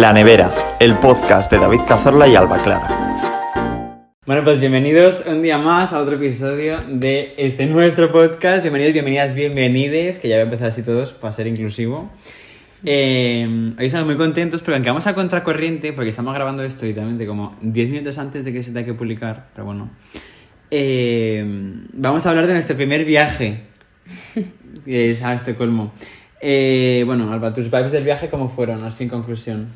La Nevera, el podcast de David Cazorla y Alba Clara. Bueno, pues bienvenidos un día más a otro episodio de este nuestro podcast. Bienvenidos, bienvenidas, bienvenides, que ya voy a empezar así todos para ser inclusivo. Eh, hoy estamos muy contentos porque aunque vamos a contracorriente, porque estamos grabando esto literalmente como 10 minutos antes de que se tenga que publicar, pero bueno. Eh, vamos a hablar de nuestro primer viaje, que es a Estocolmo. Eh, bueno, Alba, tus vibes del viaje, ¿cómo fueron? Así en conclusión.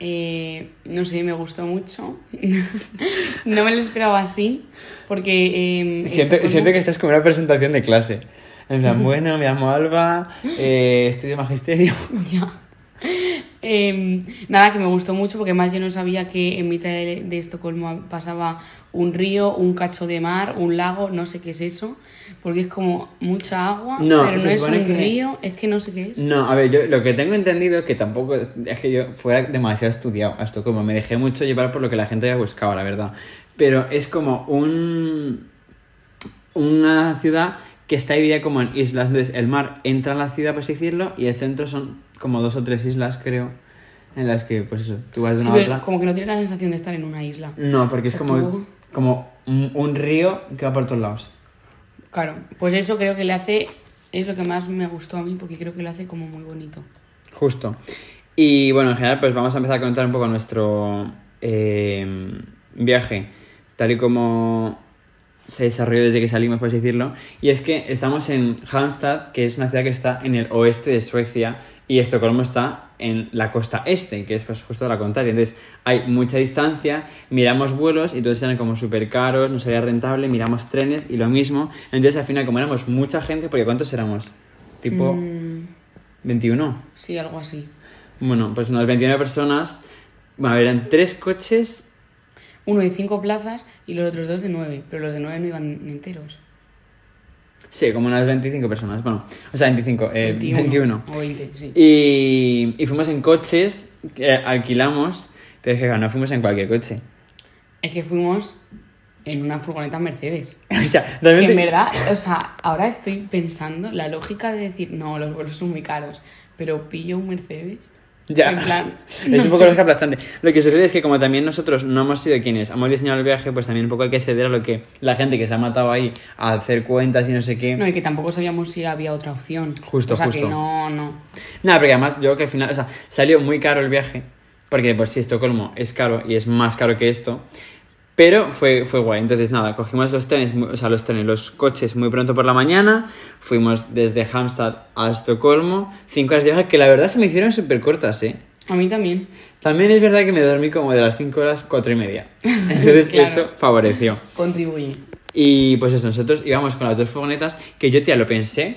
Eh, no sé, me gustó mucho. no me lo esperaba así, porque... eh, Siento, que estás como una presentación de clase. En plan, bueno, me llamo Alba, eh, estudio magisterio. Ya. Eh, nada, que me gustó mucho porque más yo no sabía que en mitad de, de Estocolmo pasaba un río, un cacho de mar, un lago, no sé qué es eso, porque es como mucha agua, No, pero no es un que- río, es que no sé qué es. No, a ver, yo lo que tengo entendido es que tampoco es es que yo fuera demasiado estudiado a Estocolmo. Me dejé mucho llevar por lo que la gente había buscado, la verdad. Pero es como un una ciudad que está dividida como en islas. Entonces, el mar entra en la ciudad, por así decirlo, y el centro son como dos o tres islas, creo, en las que, pues eso, tú vas de Sí, una a otra. como que no tiene la sensación de estar en una isla. No, porque es O sea, como, tú- como un, un río que va por todos lados. Claro, pues eso creo que le hace, es lo que más me gustó a mí, porque creo que lo hace como muy bonito. Justo. Y bueno, en general, pues vamos a empezar a contar un poco nuestro eh, viaje, tal y como se desarrolló desde que salimos, por así decirlo. Y es que estamos en Halmstad, que es una ciudad que está en el oeste de Suecia, y Estocolmo está en la costa este, que es pues justo la contraria. Entonces, hay mucha distancia, miramos vuelos y todos eran como súper caros, no sería rentable, miramos trenes y lo mismo. Entonces, al final, como éramos mucha gente, porque ¿cuántos éramos? Tipo Mm, 21. sí, algo así. Bueno, pues unas 29 personas. Bueno, eran tres coches. Uno de cinco plazas y los otros dos de nueve, pero los de nueve no iban enteros. Sí, como unas 25 personas. Bueno, o sea, 25, eh, 21. O 20, sí. Y, y fuimos en coches que alquilamos, pero es que claro, no fuimos en cualquier coche. Es que fuimos en una furgoneta Mercedes. O sea, Que en verdad, o sea, ahora estoy pensando la lógica de decir, no, los vuelos son muy caros, pero pillo un Mercedes. Ya. En plan, Es no un poco sé. aplastante. Lo que sucede es que como también nosotros no hemos sido quienes hemos diseñado el viaje, pues también un poco hay que ceder a lo que la gente que se ha matado ahí a hacer cuentas y no sé qué. No, y que tampoco sabíamos si había otra opción. Justo, o sea, justo. que no, no. Nada, porque además yo que al final, o sea, salió muy caro el viaje, porque por sí Estocolmo es caro y es más caro que esto, pero fue, fue guay. Entonces nada, cogimos los trenes, o sea, los trenes, los coches muy pronto por la mañana, fuimos desde Halmstad a Estocolmo, cinco horas de viaje que la verdad se me hicieron súper cortas, ¿eh? A mí también. También es verdad que me dormí como de las cinco horas, cuatro y media. Entonces Claro. eso favoreció. Contribuye. Y pues eso, nosotros íbamos con las dos furgonetas que yo, tía, lo pensé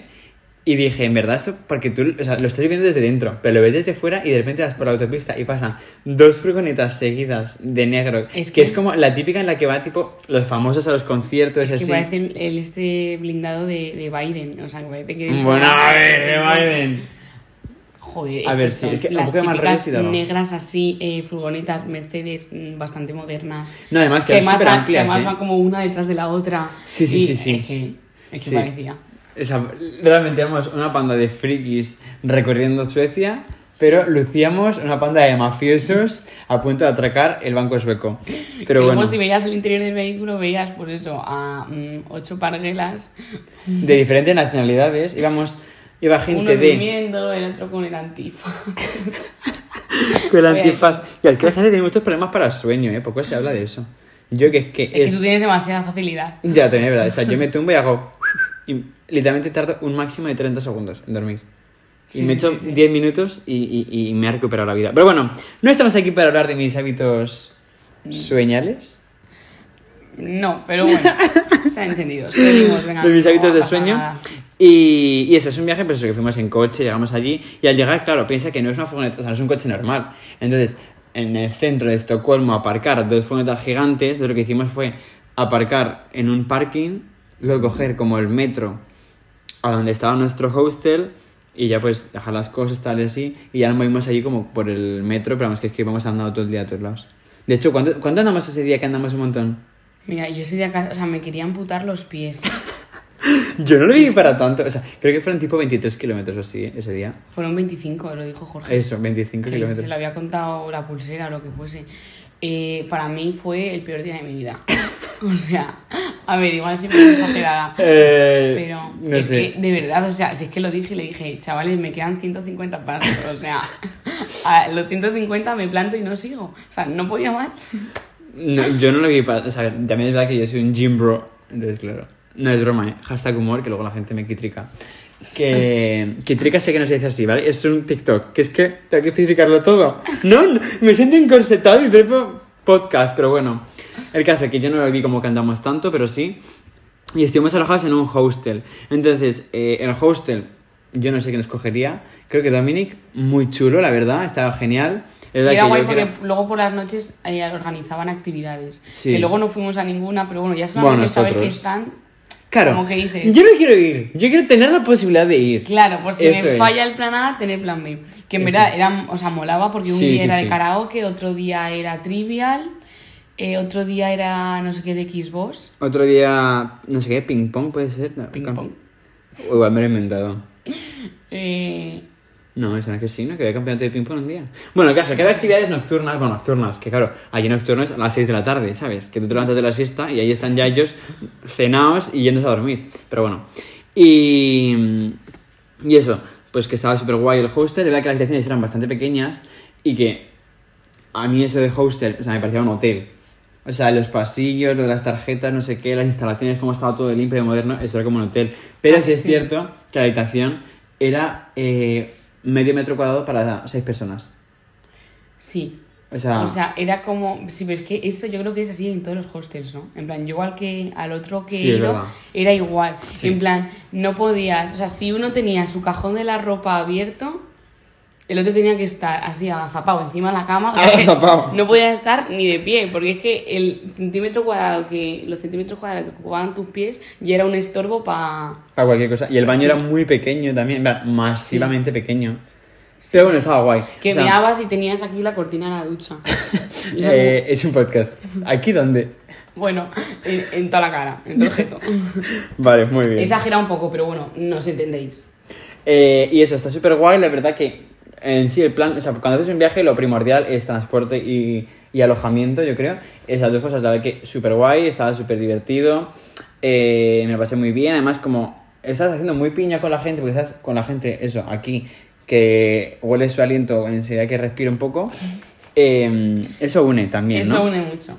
y dije, en verdad, eso, porque tú o sea, lo estás viendo desde dentro, pero lo ves desde fuera y de repente vas por la autopista y pasan dos furgonetas seguidas de negro, Es que, que- es como la típica en la que va, tipo, los famosos a los conciertos, Que así. parece el, el este blindado de, de Biden. O sea, que parece que. Bueno, a ver, de Biden. Joder, A es ver, que sí, es que un las poco más negras así, eh, furgonetas, Mercedes, mm, bastante modernas. No, además que que súper van- que amplias, además ¿eh? van como una detrás de la otra. Sí, sí, Y sí, sí. Es que, es que Sí. parecía. O sea, realmente éramos una panda de frikis recorriendo Suecia, pero lucíamos una panda de mafiosos a punto de atracar el banco sueco. Pero Que bueno. Luego, si veías el interior del vehículo, veías, pues eso, a mm, ocho parguelas. de diferentes nacionalidades. Íbamos, iba gente uno de durmiendo, el otro con el antifa. con el antifaz. Y al que la gente tiene muchos problemas para el sueño, ¿eh? Poco se habla de eso. Yo que es que Es que es. tú tienes demasiada facilidad. Ya, tenés verdad. O sea, yo me tumbo y hago. Y literalmente tardo un máximo de 30 segundos en dormir. Y Sí, me sí, echo sí, sí. 10 minutos y, y- y me ha recuperado la vida. Pero bueno, no estamos aquí para hablar de mis hábitos sueñales. No, pero bueno, se ha entendido. Seguimos, venga. de mis hábitos de sueño. Y, y eso es un viaje, pues eso, que fuimos en coche, llegamos allí y al llegar, claro, piensa que no es una furgoneta, o sea, no es un coche normal. Entonces, en el centro de Estocolmo, aparcar dos furgonetas gigantes, entonces lo que hicimos fue aparcar en un parking, luego coger como el metro a donde estaba nuestro hostel y ya pues dejar las cosas tal y así y ya nos movimos allí como por el metro, pero vamos que es que íbamos andando todo el día a todos lados. De hecho, ¿cuánto, ¿cuánto andamos ese día que andamos un montón? Mira, yo de acá, o sea, me quería amputar los pies. Yo no lo vi para tanto. O sea, creo que fueron tipo 23 kilómetros así ¿eh? ese día. Fueron 25, lo dijo Jorge. Eso, 25 que kilómetros. se le había contado la pulsera o lo que fuese. Eh, para mí fue el peor día de mi vida. o sea, a ver, igual siempre es exagerada. Eh, Pero no es sé. que, de verdad, o sea, si es que lo dije, le dije, chavales, me quedan 150 pasos. O sea, a los 150 me planto y no sigo. O sea, no podía más. No, yo no lo vi para... O sea, también es verdad que yo soy un gym bro. Entonces, claro. No es broma, ¿eh? Hashtag humor, que luego la gente me quitrica. Que, que trica sé que no se dice así, ¿vale? Es un TikTok, que es que tengo que especificarlo todo. No, me siento encorsetado mi propio podcast, pero bueno. El caso es que yo no lo vi como cantamos tanto, pero sí. Y estuvimos alojados en un hostel. Entonces, eh, el hostel, yo no sé quién escogería. Creo que Dominic, muy chulo, la verdad, estaba genial. Era que guay porque creo- luego por las noches eh, organizaban actividades. Sí. Que luego no fuimos a ninguna, pero bueno, ya solamente Bueno, saber que están. Claro, como que dices. yo no quiero ir, yo quiero tener la posibilidad de ir. Claro, por si Eso me es. falla el plan A, tener plan B. Que en Eso. verdad era, o sea, molaba porque un Sí, día sí, era sí. de karaoke, otro día era trivial, eh, otro día era no sé qué de Xbox. Otro día, no sé qué, ping pong puede ser. No, Ping cam- pong. Igual me lo he inventado. Eh, No, eso no es que sí, ¿no? Que había campeonato de ping pong un día. Bueno, caso, que había actividades nocturnas, bueno, nocturnas, que claro, allí nocturnas a las 6 de la tarde, ¿sabes? Que tú te levantas de la siesta y ahí están ya ellos cenados y yéndose a dormir. Pero bueno. Y. Y eso, pues que estaba súper guay el hostel, de verdad que las habitaciones eran bastante pequeñas y que a mí eso de hostel, o sea, me parecía un hotel. O sea, los pasillos, lo de las tarjetas, no sé qué, las instalaciones, cómo estaba todo limpio y moderno, eso era como un hotel. Pero Ah, sí es sí. cierto que la habitación era eh, medio metro cuadrado para seis personas. sí. O sea, O sea, era como. Sí, pero es que eso yo creo que es así en todos los hostels, ¿no? En plan, yo igual que al otro que Sí, he ido, era igual. Sí. En plan, no podías. O sea, si uno tenía su cajón de la ropa abierto, el otro tenía que estar así agazapado encima de la cama. O sea, no podía estar ni de pie, porque es que el centímetro cuadrado que. Los centímetros cuadrados que ocupaban tus pies ya era un estorbo para. para cualquier cosa. Y el baño Sí. era muy pequeño también, masivamente pequeño. Pero bueno, estaba guay. Que O sea, meabas y tenías aquí la cortina de la ducha. Eh, es un podcast. ¿Aquí dónde? Bueno, en, en toda la cara, en todo el objeto. Vale, muy bien. He exagerado un poco, pero bueno, no os entendéis. Eh, y eso, está súper guay, la verdad que en sí el plan, o sea, cuando haces un viaje lo primordial es transporte y, y alojamiento, yo creo. Esas dos cosas, la verdad que súper guay, estaba súper divertido, eh, me lo pasé muy bien, además como estás haciendo muy piña con la gente, porque estás con la gente, eso, aquí, que huele su aliento enseguida que respira un poco, eh, eso une también, Eso ¿no? une mucho.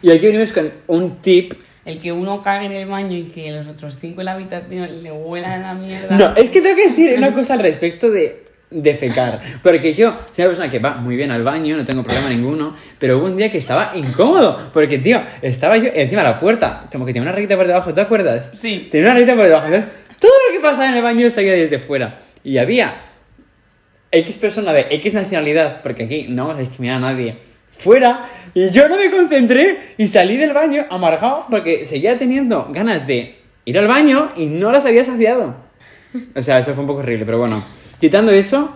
Y aquí venimos con un tip El que uno cague en el baño y que los otros cinco en la habitación le huelan la mierda. No, es que tengo que decir una cosa al respecto de, de fecar. Porque yo soy una persona que va muy bien al baño, no tengo problema ninguno, pero hubo un día que estaba incómodo. Porque, tío, estaba yo encima de la puerta, como que tenía una rayita por debajo, ¿te acuerdas? Sí. Tenía una rayita por debajo. entonces, todo lo que pasaba en el baño salía desde fuera. Y había X persona de X nacionalidad, porque aquí no vamos a discriminar a nadie, fuera, y yo no me concentré y salí del baño amargado porque seguía teniendo ganas de ir al baño y no las había saciado. O sea, eso fue un poco horrible, pero bueno, quitando eso,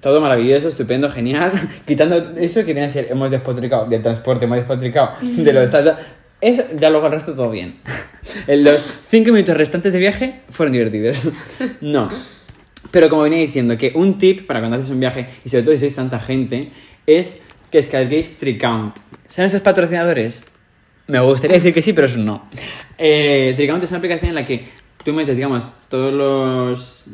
todo maravilloso, estupendo, genial. Quitando eso que viene a ser, hemos despotricado del transporte, hemos despotricado de los... Eso, ya luego el resto todo bien. En los cinco minutos restantes de viaje fueron divertidos. No. Pero como venía diciendo, que un tip para cuando haces un viaje, y sobre todo si sois tanta gente, es que descarguéis Tricount. ¿Son esos patrocinadores? Me gustaría decir que sí, pero eso no. Eh, Tricount es una aplicación en la que tú metes, digamos, todos los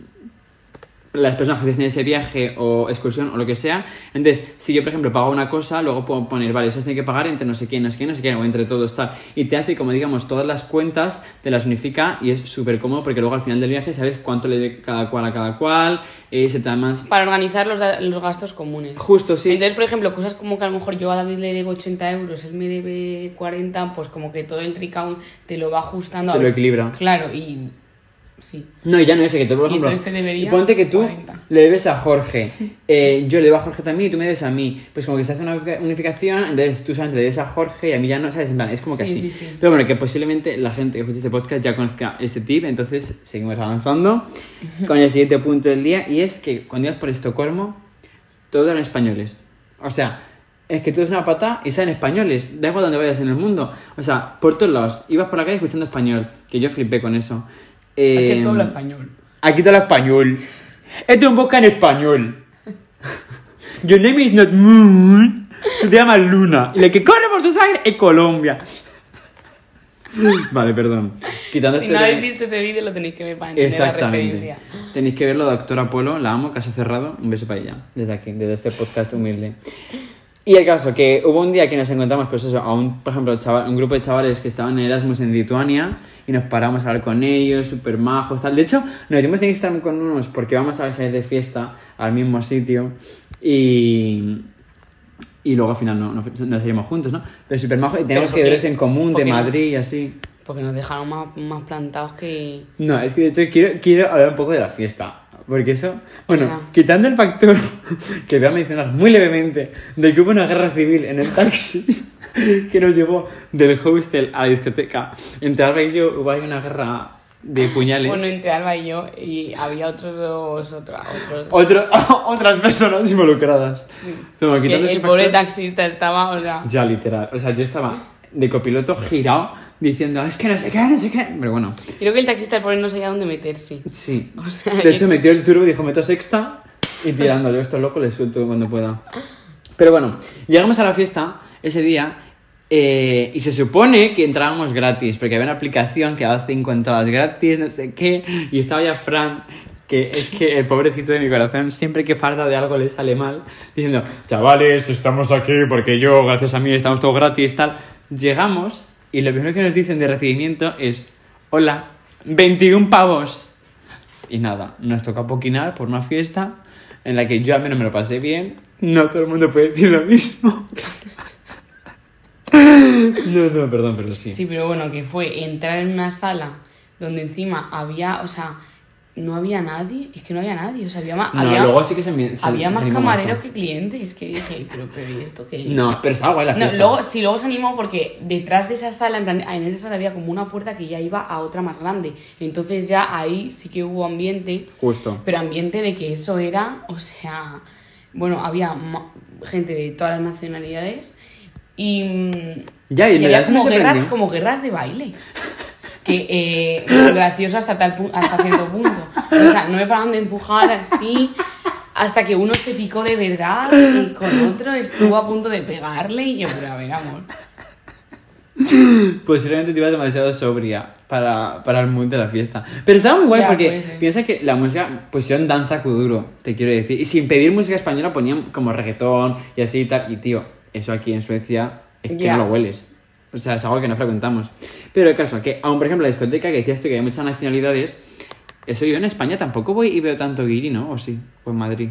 las personas que hacen ese viaje o excursión o lo que sea. Entonces, si yo, por ejemplo, pago una cosa, luego puedo poner, vale, eso tiene que pagar entre no sé quién, no sé quién, no sé quién, o entre todos, tal. Y te hace, como digamos, todas las cuentas, te las unifica y es súper cómodo porque luego al final del viaje sabes cuánto le debe cada cual a cada cual, eh, se te da más... Para organizar los, los gastos comunes. Justo, sí. Entonces, por ejemplo, cosas como que a lo mejor yo a David le debo 80 euros, él me debe 40, pues como que todo el tricount te lo va ajustando. Te lo equilibra. Claro, y sí. No, y ya no ese, que tú, por ejemplo, te ponte que tú 40. le debes a Jorge, eh, yo le debo a Jorge también y tú me debes a mí. Pues como que se hace una unificación, entonces tú solamente le debes a Jorge y a mí ya no, ¿sabes? En plan, es como que Sí, así. sí, sí. Pero bueno, que posiblemente la gente que escuche este podcast ya conozca ese tip, entonces seguimos avanzando con el siguiente punto del día y es que cuando ibas por Estocolmo, todos eran españoles. O sea, es que tú eres una pata y salen españoles, da igual donde vayas en el mundo. O sea, por todos lados, ibas por la calle escuchando español, que yo flipé con eso. Que Eh, todo habla español. Aquí todo habla español. Esto es un podcast en español. Your name is not Moon. Te llamas Luna. Y la que corre por su sangre es Colombia. Vale, perdón. Quitando Si este no de- habéis visto ese vídeo lo tenéis que ver para entender la Exactamente. referencia. Tenéis que verlo, doctora Apolo, la amo, caso cerrado. Un beso para ella, desde aquí, desde este podcast humilde. Y el caso, que hubo un día que nos encontramos, pues eso, a un, por ejemplo, chaval- un grupo de chavales que estaban en Erasmus en Lituania y nos paramos a hablar con ellos, súper majos, tal. De hecho, nos dimos en Instagram con unos porque vamos a salir de fiesta al mismo sitio y... Y luego al final no, no, no salimos juntos, ¿no? Pero súper majos y tenemos verlos en común ¿Por de? Madrid y así. Porque nos dejaron más, más plantados que... No, es que de hecho quiero, quiero hablar un poco de la fiesta. Porque eso, bueno, Ajá. quitando el factor que voy a mencionar muy levemente de que hubo una guerra civil en el taxi que nos llevó del hostel a la discoteca, entre Alba y yo hubo ahí una guerra de puñales. Bueno, entre Alba y yo, y había otros otra- otros... Otro- otras personas involucradas. Pero que quitando el ese pobre factor- taxista estaba, o sea... Ya, literal. O sea, yo estaba de copiloto girado diciendo, es que no sé qué, no sé qué. Pero bueno, Creo que el taxista el pobre no sabía dónde meterse. sí. O sea, De hecho, metió el turbo y dijo, meto sexta y tirando. Yo esto loco le suelto cuando pueda. Pero bueno, llegamos a la fiesta ese día eh, y se supone que entrábamos gratis, porque había una aplicación que daba cinco entradas gratis, no sé qué, y estaba ya Fran, que es que el pobrecito de mi corazón, siempre que falta de algo le sale mal, diciendo, chavales, estamos aquí porque yo, gracias a mí, estamos todos gratis, tal. Llegamos y lo primero que nos dicen de recibimiento es, hola, 21 pavos. Y nada, nos toca poquinar por una fiesta en la que yo al menos me lo pasé bien. No todo el mundo puede decir lo mismo. No, no, perdón, pero sí. Sí, pero bueno, que fue entrar en una sala donde encima había, o sea, no había nadie, es que no había nadie, o sea, había más, No, había, luego sí que se me- se- había más camareros que clientes, que dije, pero, pero ¿y esto qué es? No, pero estaba guay la No, fiesta. luego, sí, luego se animó porque detrás de esa sala, en plan, en esa sala había como una puerta que ya iba a otra más grande. Entonces ya ahí sí que hubo ambiente, Justo. pero ambiente de que eso era, o sea, bueno, había gente de todas las nacionalidades y, mm, Ya, y y había como guerras, como guerras de baile. Que eh, gracioso hasta tal hasta cierto punto. O sea, no me paraban de empujar así hasta que uno se picó de verdad y con otro estuvo a punto de pegarle y yo, pero a ver, amor. Posiblemente te ibas demasiado sobria para, para el mood de la fiesta. Pero estaba muy guay Ya, porque puede ser. piensa que la música pusieron danza kuduro, te quiero decir. Y sin pedir música española ponían como reggaetón y así y tal. Y tío, eso aquí en Suecia es que Ya. no lo hueles. O sea, es algo que no frecuentamos. Pero el caso, que aún por ejemplo la discoteca que decías tú que hay muchas nacionalidades, eso yo en España tampoco voy y veo tanto guiri, ¿no? ¿O sí? ¿O en Madrid?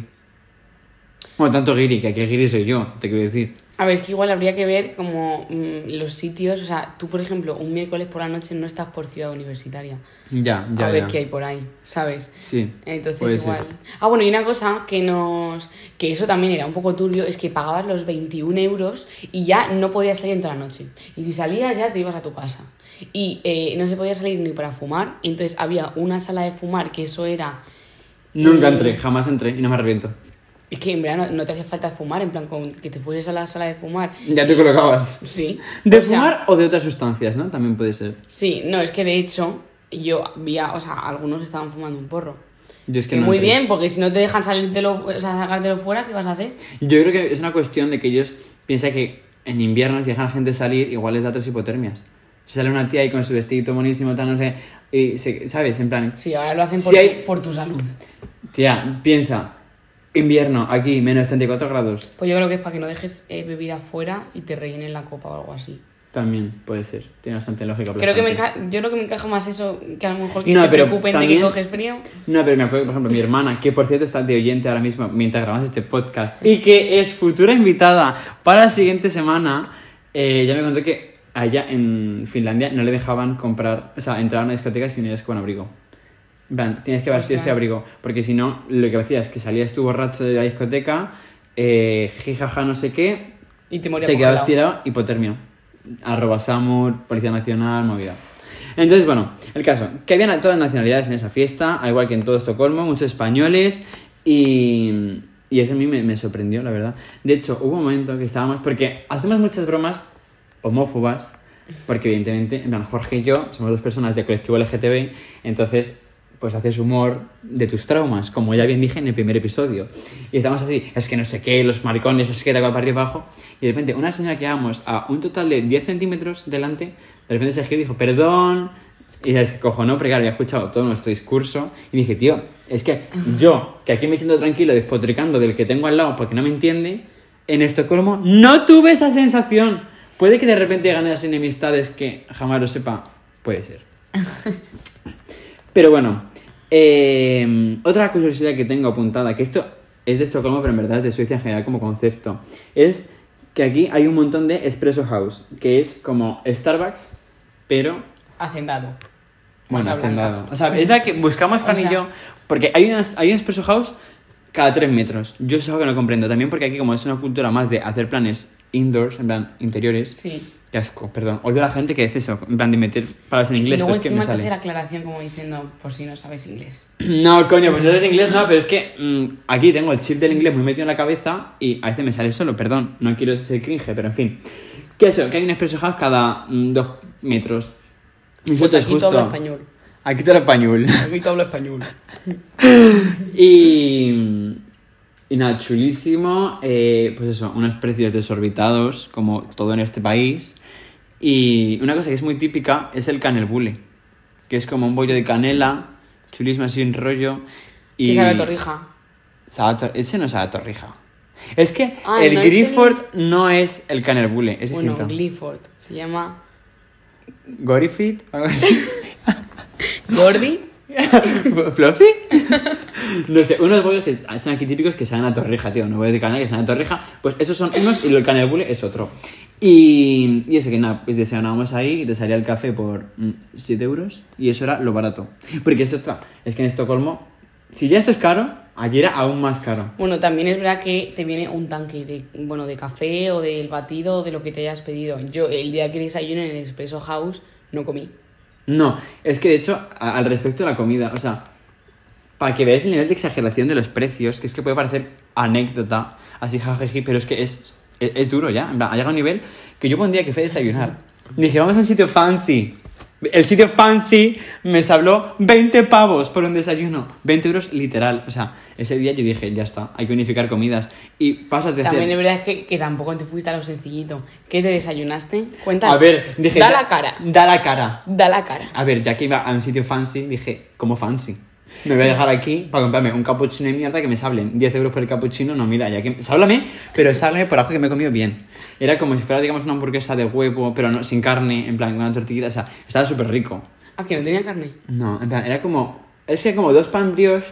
Bueno, tanto guiri, que aquí el guiri soy yo, te quiero decir. A ver, es que igual habría que ver como mm, los sitios, o sea, tú por ejemplo, un miércoles por la noche no estás por ciudad universitaria. Ya, ya, a ver ya. qué hay por ahí, ¿sabes? Sí. Entonces igual. ser. Ah, bueno, y una cosa que nos. que eso también era un poco turbio, es que pagabas los 21 euros y ya no podías salir en toda la noche. Y si salías ya te ibas a tu casa. Y eh, no se podía salir ni para fumar. Entonces había una sala de fumar que eso era. Nunca Eh, entré, jamás entré y no me arrepiento. Es que en verdad no, te hacía falta fumar, en plan, con que te fueses a la sala de fumar. Ya te colocabas. Sí. ¿De O sea, fumar o de otras sustancias, no? También puede ser. Sí, no, es que de hecho yo vi, a- o sea, algunos estaban fumando un porro. Yo es que Que no muy entré. bien, porque si no te dejan salírtelo, o sea, sacártelo fuera, ¿qué vas a hacer? Yo creo que es una cuestión de que ellos piensan que en invierno, si dejan a la gente salir, igual les da tres hipotermias. Si sale una tía ahí con su vestidito monísimo, tal, no sé, y se- ¿sabes? En plan, Sí, ahora lo hacen Si por, hay- tu, por tu salud. tía, piensa, invierno, aquí, menos 34 grados. Pues yo creo que es para que no dejes eh, bebida fuera y te rellenen la copa o algo así. También puede ser, tiene bastante lógica. Creo que me yo creo que me encaja más eso que a lo mejor que No, se pero preocupen de también- que coges frío. No, pero me acuerdo, por ejemplo, mi hermana, que por cierto está de oyente ahora mismo mientras grabamos este podcast, y que es futura invitada para la siguiente semana, eh, ya me contó que allá en Finlandia no le dejaban comprar, o sea, entrar a una discoteca sin ir con abrigo. Plan, tienes que vestir ese abrigo, porque si no, lo que hacías es que salías tú borracho de la discoteca, eh, jijaja no sé qué, Y te moría te quedabas tirado, hipotermia. Arroba Samur, Policía Nacional, movida. Entonces, bueno, el caso, que habían todas las nacionalidades en esa fiesta, al igual que en todo Estocolmo, muchos españoles, y, y eso a mí me, me sorprendió, la verdad. De hecho, hubo un momento que estábamos, porque hacemos muchas bromas homófobas porque evidentemente, en plan, Jorge y yo somos dos personas de colectivo LGTB, entonces pues haces humor de tus traumas, como ya bien dije en el primer episodio. Y estamos así, es que no sé qué, los maricones, no sé qué, de para arriba y abajo. Y de repente, una señora que íbamos a un total de 10 centímetros delante, de repente se giró y dijo, perdón. Y se cojonó, porque claro, había escuchado todo nuestro discurso. Y dije, tío, es que yo, que aquí me siento tranquilo despotricando del que tengo al lado porque no me entiende, en Estocolmo no tuve esa sensación. Puede que de repente gane las enemistades que jamás lo sepa. Puede ser. Pero bueno, eh, otra curiosidad que tengo apuntada, que esto es de Estocolmo, pero en verdad es de Suecia en general como concepto, es que aquí hay un montón de espresso house, que es como Starbucks, pero... Hacendado. Bueno, hacendado. O sea, es verdad que buscamos Fran O sea- y yo, porque hay, unas, hay un espresso house cada tres metros. Yo es algo que no comprendo. También porque aquí como es una cultura más de hacer planes indoors, en plan interiores, Sí. Qué asco, perdón. Odio a la gente que dice eso, en plan de meter palabras en inglés, Luego pero es que me sale. aclaración como diciendo, por si no sabes inglés. No, coño, pues eso es inglés, no, pero es que mm, aquí tengo el chip del inglés muy metido en la cabeza y a veces me sale solo, perdón, no quiero ser cringe, pero en fin. ¿Qué es eso? Que hay un expreso house cada mm, dos metros. Y Pues aquí justo. todo español. Aquí todo español. Aquí todo español. y. Y nada, chulísimo. eh, pues eso, unos precios desorbitados, como todo en este país. Y una cosa que es muy típica es el canelbule, que es como un bollo de canela, chulísimo así en rollo. Y... Que sabe a torrija. Sabe a tor- Ese no sabe a torrija. Es que Ah, el no es el- Grifford no es el canelbule, es Bueno, distinto. Clifford. Se llama Gorifit, algo así. Gordy. ¿Fluffy? No sé, unos bollos que son aquí típicos que saben a torrija, tío. No bollos de canela que saben a torrija. Pues esos son unos y el canelbule es otro. Y, y eso que nada, pues desayunábamos ahí y te salía el café por 7 euros y eso era lo barato. Porque es otra, es que en Estocolmo, si ya esto es caro, aquí era aún más caro. Bueno, también es verdad que te viene un tanque de, bueno, de café o del batido o de lo que te hayas pedido. Yo el día que desayuné en el Espresso House no comí. No, es que de hecho, a- al respecto de la comida, o sea, para que veáis el nivel de exageración de los precios, que es que puede parecer anécdota, así jajaji, pero es que es, es, duro ya. En plan, ha llegado a un nivel que yo pondría que fue desayunar. Dije, vamos a un sitio fancy. El sitio fancy me habló 20 pavos por un desayuno. 20 euros literal. O sea, ese día yo dije, ya está, hay que unificar comidas. Y pasas de También es verdad que, que tampoco te fuiste a lo sencillito. ¿Qué te desayunaste? Cuenta. A ver, dije... Da la cara. Da la cara. Da la cara. A ver, ya que iba a un sitio fancy, dije, ¿cómo fancy? Me voy a dejar aquí para comprarme un cappuccino de mierda que me sablen 10 euros por el cappuccino. No, mira, ya que. Sáblame, pero sáblame por abajo que me he comido bien. Era como si fuera, digamos, una hamburguesa de huevo, pero no, sin carne, en plan, con una tortilla. O sea, estaba súper rico. ¿A que no tenía carne? No, en plan, era como. Es que como dos pan brioche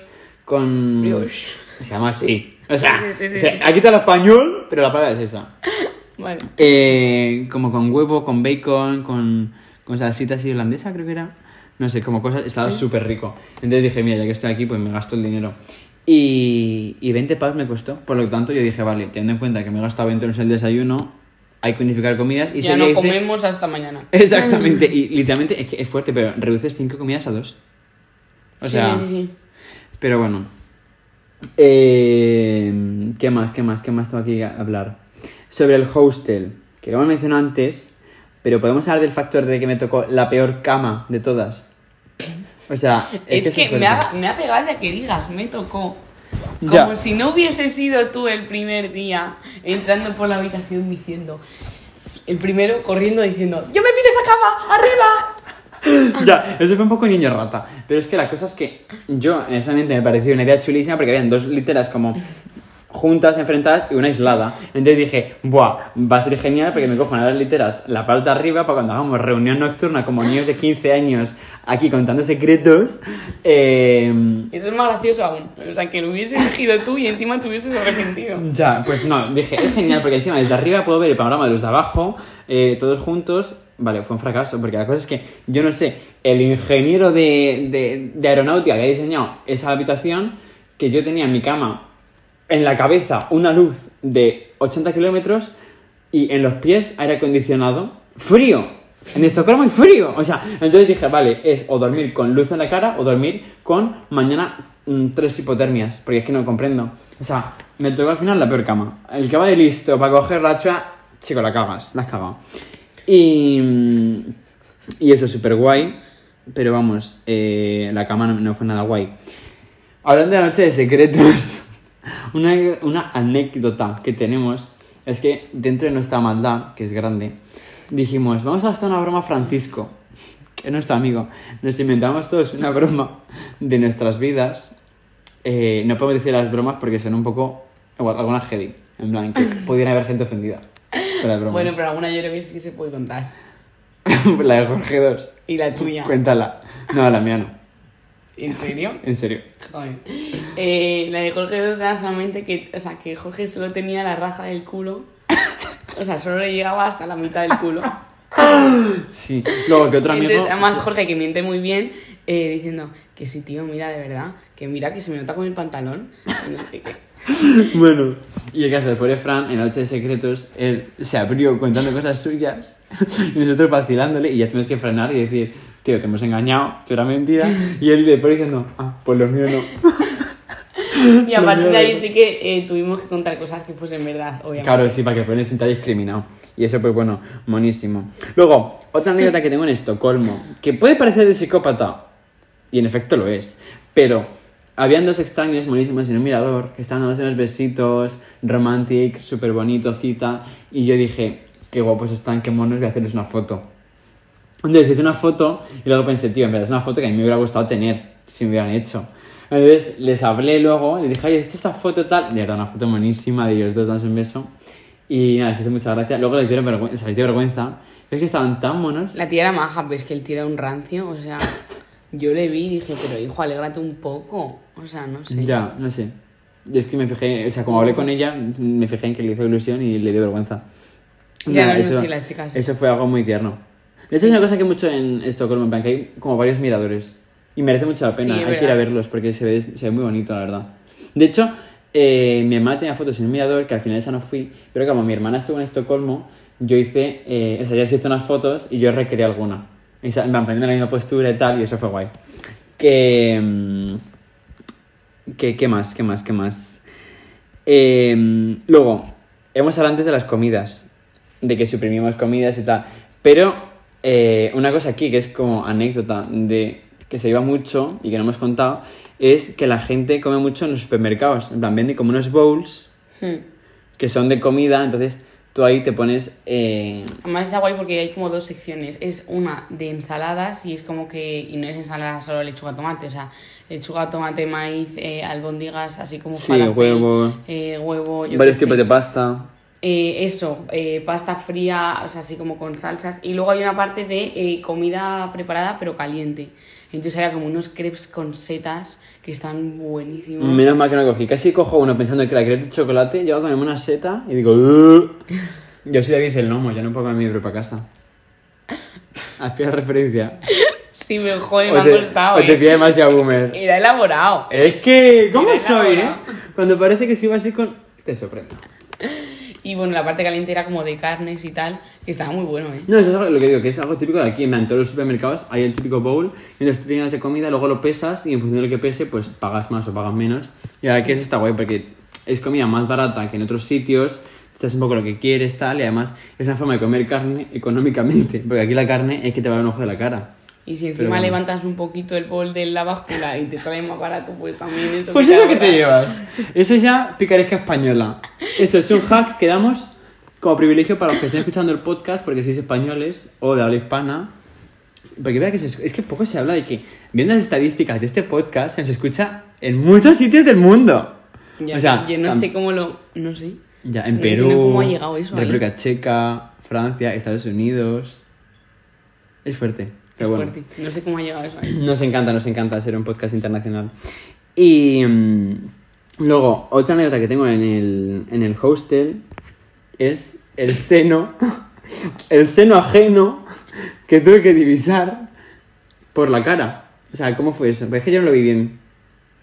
con. Brioche. Se llama así. O sea, Sí, sí, sí, o sea, aquí está el español, pero la palabra es esa. Vale. Eh, como con huevo, con bacon, con, con salsita así holandesa, creo que era. No sé, como cosas, estaba súper rico. Entonces dije, mira, ya que estoy aquí, pues me gasto el dinero. Y, y 20 pavos me costó. Por lo tanto, yo dije, vale, teniendo en cuenta que me he gastado 20 euros el desayuno, hay que unificar comidas. Y ya no comemos hasta mañana. Exactamente, y literalmente es que es fuerte, pero reduces 5 comidas a 2. O Sí, sea, sí, sí. pero bueno. Eh, ¿Qué más? ¿Qué más? ¿Qué más tengo aquí que hablar? Sobre el hostel, que lo hemos mencionado antes, pero podemos hablar del factor de que me tocó la peor cama de todas. O sea, Es, que, me, ha, me hace gracia que digas, me tocó. Como Ya. si no hubiese sido tú el primer día entrando por la habitación diciendo. El primero corriendo diciendo: ¡Yo me pido esta cama! ¡Arriba! Ya, eso fue un poco niño rata. Pero es que la cosa es que yo, honestamente, me pareció una idea chulísima porque habían dos literas como juntas, enfrentadas y una aislada. Entonces dije, buah, va a ser genial porque me cojo las literas la parte de arriba para cuando hagamos reunión nocturna como niños de 15 años aquí contando secretos. Eh, Eso es más gracioso aún. O sea, que lo hubieses elegido tú y encima te hubieses arrepentido. Ya, pues no, dije, es genial porque encima desde arriba puedo ver el panorama de los de abajo, eh, todos juntos. Vale, fue un fracaso porque la cosa es que yo no sé, el ingeniero de, de, de aeronáutica que ha diseñado esa habitación, que yo tenía en mi cama en la cabeza una luz de 80 kilómetros y en los pies aire acondicionado, frío. En Estocolmo hay frío. O sea, entonces dije, vale, es o dormir con luz en la cara o dormir con mañana mm, tres hipotermias, porque es que no comprendo. O sea, me tocó al final la peor cama. El que va de listo para coger la chua, chico, la cagas, la has cagado. Y, y eso, súper guay. Pero vamos, eh, la cama no, no fue nada guay. Hablando de la noche de secretos, una, una anécdota que tenemos es que dentro de nuestra maldad, que es grande, dijimos, vamos a gastar una broma a Francisco, que es nuestro amigo. Nos inventamos todos una broma de nuestras vidas. Eh, no podemos decir las bromas porque son un poco, algunas heavy. En plan, que pudiera haber gente ofendida. con las bromas. Bueno, pero alguna yo creo que sí que se puede contar. la de Jorge 2. Y la tuya. Cuéntala. No, la mía no. ¿En serio? En serio. Joder. Eh, la de Jorge 2 era solamente que, o sea, que Jorge solo tenía la raja del culo. O sea, solo le llegaba hasta la mitad del culo. Sí. Luego que otro amigo. Entonces, además, Jorge, que miente muy bien, eh, diciendo que sí, tío, mira, de verdad, que mira que se me nota con el pantalón. Y no sé qué. Bueno, y el caso del pobre Fran, en la noche de secretos, él se abrió contando cosas suyas y nosotros vacilándole y ya tuvimos que frenar y decir, tío, te hemos engañado, esto era mentira. Y él después diciendo, ah, pues lo mío no. Y a partir de ahí sí que eh, tuvimos que contar cosas que fuesen verdad, obviamente. Claro, sí, para que puedan sentar discriminado. Y eso, pues bueno, monísimo. Luego, otra anécdota que tengo en Estocolmo, que puede parecer de psicópata, y en efecto lo es, pero habían dos extraños monísimos en un mirador que estaban dándose unos besitos, romantic, súper bonito, cita, y yo dije, qué guapos están, qué monos, voy a hacerles una foto. Entonces hice una foto y luego pensé, tío, en verdad es una foto que a mí me hubiera gustado tener si me hubieran hecho. Entonces les hablé luego, les dije, oye, ¿has hecho esta foto tal? De verdad, una foto buenísima de ellos dos dándose un beso. Y nada, les hice mucha gracia. Luego les dieron vergüenza, les dio vergüenza. Es que estaban tan monos. La tía era maja, pero es que el tío era un rancio, o sea, yo le vi y dije, pero hijo, alégrate un poco. O sea, no sé. Ya, no sé. Yo es que me fijé, o sea, como hablé con ella, me fijé en que le hizo ilusión y le dio vergüenza. Ya, Nada, no sé si la chica sí. Eso fue algo muy tierno. De hecho, es una cosa que mucho en Estocolmo, en plan, que hay como varios miradores. Y merece mucho la pena, Sí, hay que ir a verlos porque se ve, se ve muy bonito, la verdad. De hecho, eh, mi hermana tenía fotos en un mirador, que al final esa no fui, pero como mi hermana estuvo en Estocolmo, yo hice, eh, o sea, ella se hizo unas fotos y yo recreé alguna. Y en plan, poniendo la misma postura y tal, y eso fue guay. Que... mm, ¿Qué, qué más? ¿Qué más? ¿Qué más? Eh, luego, hemos hablado antes de las comidas, de que suprimimos comidas y tal, pero eh, una cosa aquí que es como anécdota de que se iba mucho y que no hemos contado es que la gente come mucho en los supermercados, en plan vende como unos bowls Hmm. que son de comida, entonces tú ahí te pones eh, Además está guay porque hay como dos secciones. Es una de ensaladas y es como que. Y no es ensalada solo lechuga tomate, o sea, lechuga, tomate, maíz, eh, albóndigas, así como Sí, falafel, huevo. eh, huevo, yo varios tipos de pasta. Eh, eso, eh, pasta fría, o sea, así como con salsas. Y luego hay una parte de eh, comida preparada pero caliente. Entonces había como unos crepes con setas que están buenísimos. Menos mal que no cogí. Casi cojo uno pensando que la creta de chocolate, yo hago una seta y digo... "Ugh". Yo soy David el Nomo, yo no puedo comer mi propia casa. ¿Has pillado referencia? Sí, me joder, O me ha costado. o te fías demasiado boomer. Era elaborado. Es que... ¿Cómo soy, eh? elaborado. Cuando parece que soy así con... Te sorprendo. Y bueno, la parte caliente era como de carnes y tal, que estaba muy bueno, ¿eh? No, eso es lo que digo, que es algo típico de aquí. En todos los supermercados hay el típico bowl, entonces tú tienes de comida, luego lo pesas y en función de lo que pese, pues pagas más o pagas menos. Y aquí eso está guay porque es comida más barata que en otros sitios, estás un poco lo que quieres, tal, y además es una forma de comer carne económicamente, porque aquí la carne es que te va a dar un ojo de la cara. Y si encima bueno. levantas un poquito el bol de la báscula y te sale más barato, pues también eso. Pues eso que te llevas. Eso ya picaresca española. Eso es un hack que damos como privilegio para los que estén escuchando el podcast porque sois españoles o de habla hispana. Porque vea que se- es que poco se habla de que, viendo las estadísticas de este podcast, se nos escucha en muchos sitios del mundo. Ya, o sea, yo no sé cómo lo. No sé. Ya, O sea, en no Perú, entiendo cómo ha llegado eso ahí. República Checa, Francia, Estados Unidos. Es fuerte. Es pero bueno. fuerte. No sé cómo ha llegado eso ahí. Nos encanta, nos encanta ser un podcast internacional. Y mm, luego, otra anécdota que tengo en el, en el hostel es el seno, el seno ajeno que tuve que divisar por la cara. O sea, ¿cómo fue eso? Porque es que yo no lo vi bien.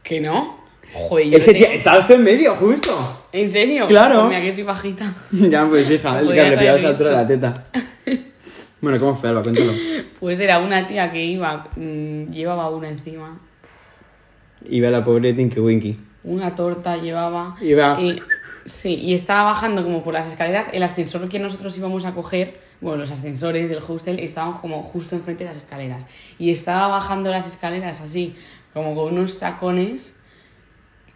¿Que no? Joder, yo Es que, tengo- tía, estabas tú en medio, justo. ¿En serio? Claro. Pues mira que soy bajita. ya, pues hija, el que le pillabas a la haber altura de la teta. Bueno, ¿cómo fue, Alba? Cuéntalo. Pues era una tía que iba, mm, llevaba una encima. Iba la pobre Tinky Winky. Una torta llevaba. Iba- Y Sí, y estaba bajando como por las escaleras. El ascensor que nosotros íbamos a coger, bueno, los ascensores del hostel estaban como justo enfrente de las escaleras. Y estaba bajando las escaleras así, como con unos tacones.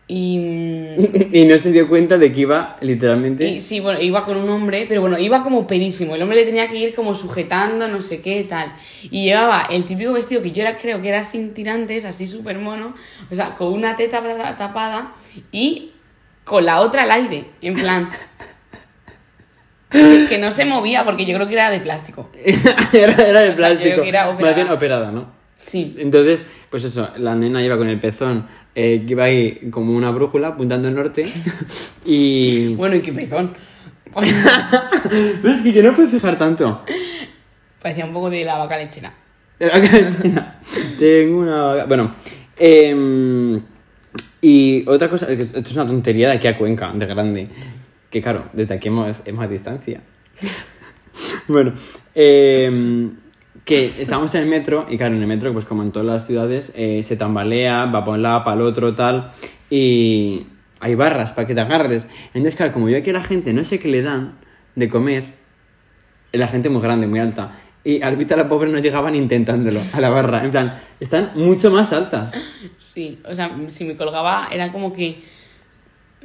Y, y no se dio cuenta de que iba literalmente. y sí, bueno, iba con un hombre, pero bueno, iba como perísimo. El hombre le tenía que ir como sujetando, no sé qué, tal. Y llevaba el típico vestido que yo era, creo que era sin tirantes, así súper mono, o sea, con una teta tapada y con la otra al aire, en plan. que, que no se movía porque yo creo que era de plástico. era, era de O sea, yo creo plástico. que era Más operada. bien operada, ¿no? Sí. Entonces, pues eso, la nena iba con el pezón, eh, que iba ahí como una brújula apuntando al norte. y. Bueno, y qué pezón. Es que yo no puedo fijar tanto. Parecía un poco de la vaca lechera. De vaca lechera. Tengo una vaca. Bueno, em, y otra cosa, esto es una tontería de aquí a Cuenca, de grande. Que claro, desde aquí hemos, es más distancia. bueno, em, que estábamos en el metro, y claro, en el metro, pues como en todas las ciudades, eh, se tambalea, va para un lado, para el otro, tal, y hay barras para que te agarres. Entonces, claro, como yo aquí la gente no sé qué le dan de comer, la gente muy grande, muy alta. Y Albita la pobre no llegaba ni intentándolo a la barra. En plan, están mucho más altas. Sí, o sea, si me colgaba era como que.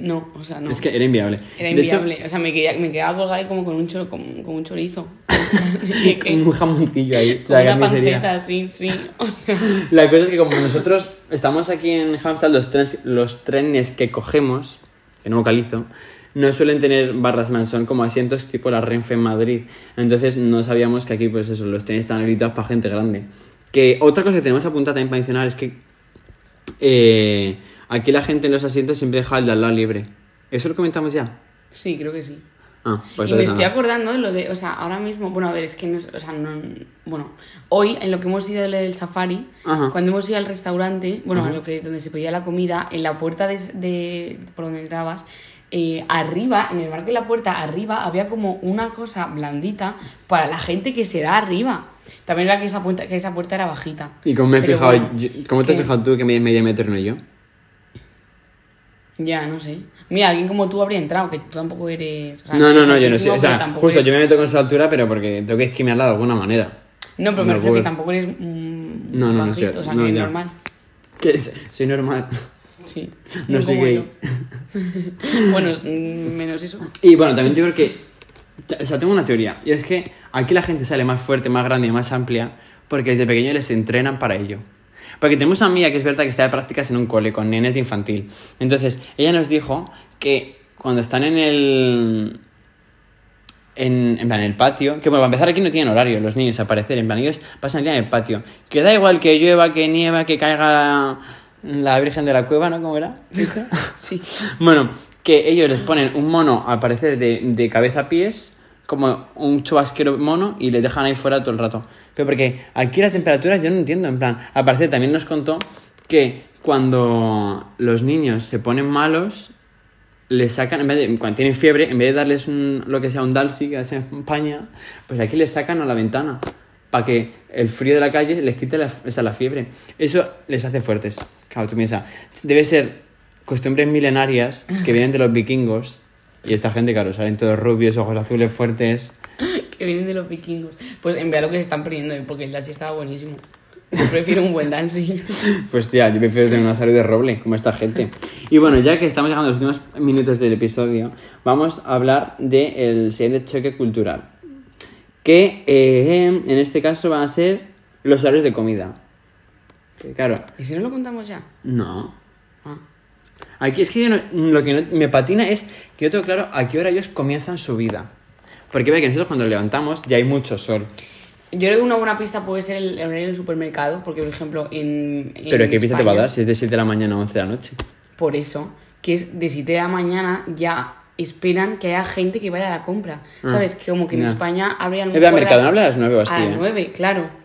No, o sea, no. Es que era inviable. Era De hecho, inviable. o sea, me, quedaba- me quedaba colgada ahí como con un, cho- con, con un chorizo. Que- un jamoncillo ahí. con la una carnicería. panceta, sí, sí. O sea, La cosa es que como nosotros estamos aquí en Hamstad, los trenes, los trenes que cogemos, que no vocalizo, no suelen tener barras man, son como asientos tipo la Renfe en Madrid. Entonces no sabíamos que aquí, pues eso, los trenes están habilitados para gente grande. Que otra cosa que tenemos apuntada también para mencionar es que eh, aquí la gente en los asientos siempre deja el de al lado libre. ¿Eso lo comentamos ya? sí, creo que sí. Ah, pues y me estoy acordando de lo de, o sea, ahora mismo, bueno, a ver, es que no, o sea, no, bueno, hoy en lo que hemos ido del safari, Ajá. cuando hemos ido al restaurante, bueno, a lo que donde se pedía la comida, en la puerta de, de- por donde entrabas, eh, arriba, en el marco de la puerta, arriba había como una cosa blandita para la gente que se da arriba. También era que esa puerta, que esa puerta era bajita. ¿Y cómo me he Pero fijado? bueno, yo- ¿Cómo te has que- fijado tú que me medio metro no yo? Ya, no sé. Mira, alguien como tú habría entrado, que tú tampoco eres. no, no, no, yo no sé. O sea, justo eres- yo me meto con su altura, pero porque tengo que esquimearla de alguna manera. No, pero me No, refiero que tampoco eres mm, No, no, no bajito, sé, o sea, no, que es normal. ¿Qué es? Soy normal. Sí. No soy gay. yo. bueno, mm, menos eso. Y bueno, también yo creo que. O sea, tengo una teoría. Y es que aquí la gente sale más fuerte, más grande y más amplia porque desde pequeño les entrenan para ello. Porque tenemos una amiga que es verdad que está de prácticas en un cole con nenes de infantil. Entonces, ella nos dijo que cuando están en el. En, en plan, en el patio, que bueno, para empezar aquí no tienen horario los niños a aparecer, en plan, ellos pasan el día en el patio. Que da igual que llueva, que nieva, que caiga la, la Virgen de la Cueva, ¿no? ¿Cómo era? ¿Eso? Sí. Bueno, que ellos les ponen un mono al parecer de, de cabeza a pies, como un chubasquero mono, y les dejan ahí fuera todo el rato. Pero porque aquí las temperaturas yo no entiendo, en plan, al parecer también nos contó que cuando los niños se ponen malos, les sacan, en vez de, cuando tienen fiebre, en vez de darles un, lo que sea un Dalsi, que se España, pues aquí les sacan a la ventana, para que el frío de la calle les quite esa, la fiebre. Eso les hace fuertes. Claro, tú piensas, debe ser costumbres milenarias que vienen de los vikingos, y esta gente, claro, salen todos rubios, ojos azules fuertes. Que vienen de los vikingos. Pues en verdad lo que se están perdiendo, ¿eh? porque el Dashi estaba buenísimo. Yo prefiero un buen Dashi. Pues tía, yo prefiero tener una salud de roble, como esta gente. Y bueno, ya que estamos llegando a los últimos minutos del episodio, vamos a hablar del siguiente choque cultural. Que eh, en este caso van a ser los horarios de comida. Que claro, ¿Y si no lo contamos ya? no. Ah. Aquí es que yo no- lo que no- me patina es que yo tengo claro a qué hora ellos comienzan su vida. Porque ve que nosotros cuando levantamos ya hay mucho sol. Yo creo que una buena pista puede ser el horario del supermercado, porque por ejemplo en. en Pero ¿qué pista te va a dar si es de 7 de la mañana a 11 de la noche? Por eso, que es de 7 de la mañana ya esperan que haya gente que vaya a la compra. ¿Sabes? Que como que en Ah. España abrían Eh, a Mercadona habla a las 9 o así, A las ¿eh? 9, claro.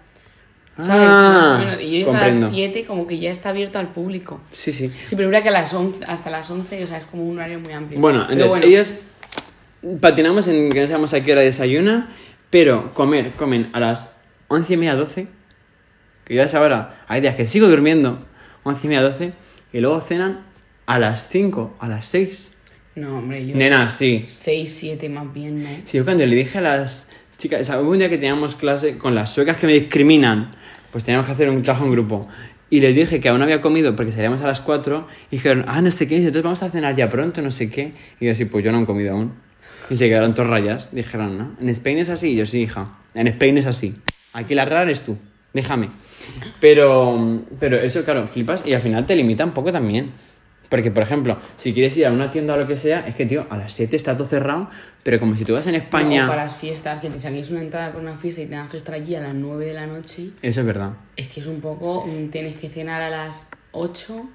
¿Sabes? Ah, Más o menos. Y ellos a las 7 como que ya está abierto al público. Sí, sí. Sí, pero mira que a las 11, hasta las 11, o sea, es como un horario muy amplio. Bueno, entonces ellos patinamos en que no sabemos a qué hora desayuna, pero comer, comen a las once y media, 12, que ya es ahora, hay días que sigo durmiendo, once y media, 12, y luego cenan a las 5, a las 6. No, hombre, yo. Nena, sí. 6, 7 más bien, ¿no? Sí, yo cuando le dije a las chicas, hubo un día que teníamos clase con las suecas que me discriminan, pues teníamos que hacer un trabajo en grupo. Y les dije que aún no había comido porque salíamos a las 4 y dijeron, ah, no sé qué, entonces vamos a cenar ya pronto, no sé qué. Y yo así, pues yo no he comido aún. Y se quedaron todos rayas. Dijeron, ¿no? ¿En Spain es así? Y yo sí, hija. En Spain es así. Aquí la rara eres tú. Déjame. Pero, pero eso, claro, flipas y al final te limita un poco también. Porque, por ejemplo, si quieres ir a una tienda o lo que sea, es que, tío, a las 7 está todo cerrado, pero como si tú vas en España... O para las fiestas, que te saquéis una entrada por una fiesta y tengas que estar allí a las 9 de la noche. Eso es verdad. Es que es un poco. mm, Tienes que cenar a las 8.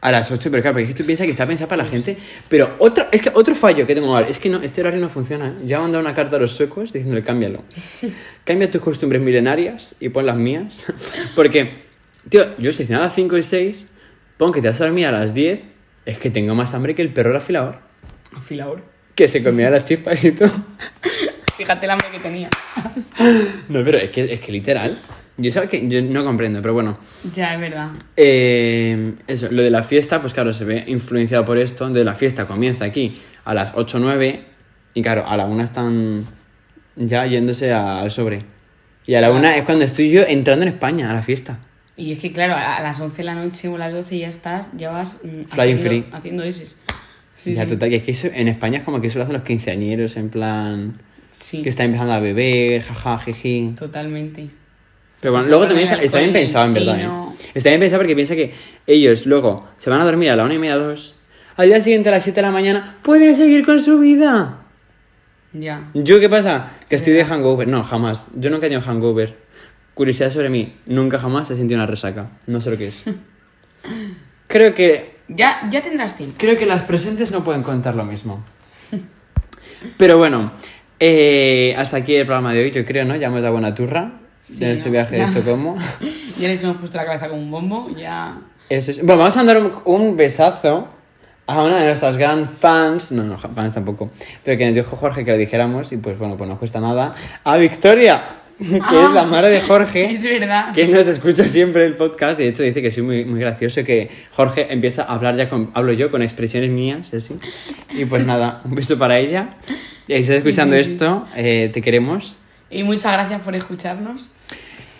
A las 8, pero claro, porque es que tú piensas que está pensado para la gente. Pero otro, es que otro fallo que tengo ahora, es que no, este horario no funciona. ¿eh? Yo he mandado una carta a los suecos diciéndole, cámbialo. Cambia tus costumbres milenarias y pon las mías. Porque, tío, yo si a las 5 y 6, pon que te vas a dormir a las 10, es que tengo más hambre que el perro del afilador. Afilador. Que se comía las chispas y todo. Fíjate el hambre que tenía. No, pero es que, es que literal. Yo sabes que yo no comprendo, pero bueno. Ya, es verdad. Eh, eso, lo de la fiesta, pues claro, se ve influenciado por esto. De la fiesta comienza aquí a las 8 o 9 y claro, a la una están ya yéndose al sobre. Y a la una es cuando estoy yo entrando en España a la fiesta. Y es que, claro, a las 11 de la noche o a las 12 ya estás, ya vas mm, Flying haciendo, free. haciendo. Sí, ya, sí. total, que es que eso, en España es como que eso lo hacen los quinceañeros, en plan. Sí, Que están empezando a beber, jaja, jiji. totalmente. Pero bueno, luego también está, está bien pensado, en verdad. ¿eh? Está bien pensado porque piensa que ellos luego se van a dormir a la una y media, dos. Al día siguiente, a las 7 de la mañana, pueden seguir con su vida. Ya. ¿Yo qué pasa? Que estoy de hangover. No, jamás. Yo nunca he tenido hangover. Curiosidad sobre mí. Nunca jamás he sentido una resaca. No sé lo que es. Creo que. Ya, ya tendrás tiempo. Creo que las presentes no pueden contar lo mismo. Pero bueno. eh, hasta aquí el programa de hoy, yo creo, ¿no? Ya hemos dado buena turra. Sí, de nuestro ¿no? viaje de Ya. Estocolmo. Ya les hemos puesto la cabeza con un bombo, ya. Eso es. Bueno, vamos a mandar un, un besazo a una de nuestras gran fans, no, no, fans tampoco, pero que nos dijo Jorge que lo dijéramos y pues bueno, pues no cuesta nada, a Victoria, que Ah, es la madre de Jorge, Es verdad. que nos escucha siempre el podcast, de hecho dice que soy muy, muy gracioso, que Jorge empieza a hablar ya con, hablo yo con expresiones mías, así, y pues nada, un beso para ella, y si estás Sí, escuchando esto, eh, te queremos. Y muchas gracias por escucharnos.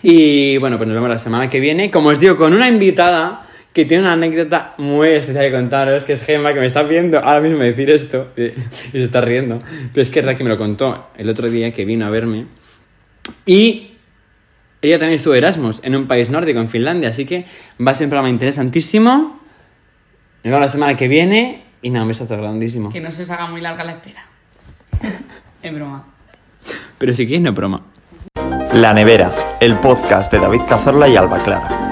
Y bueno, pues nos vemos la semana que viene. Como os digo, con una invitada que tiene una anécdota muy especial que contaros, que es Gemma, que me está viendo ahora mismo decir esto y y se está riendo. Pero es que es la que me lo contó el otro día que vino a verme. Y ella también estuvo Erasmus en un país nórdico, en Finlandia. Así que va a ser un programa interesantísimo. Nos vemos la semana que viene. Y nada, un besazo grandísimo. Que no se os haga muy larga la espera. es broma. Pero si quieres, no broma. La Nevera, el podcast de David Cazorla y Alba Clara.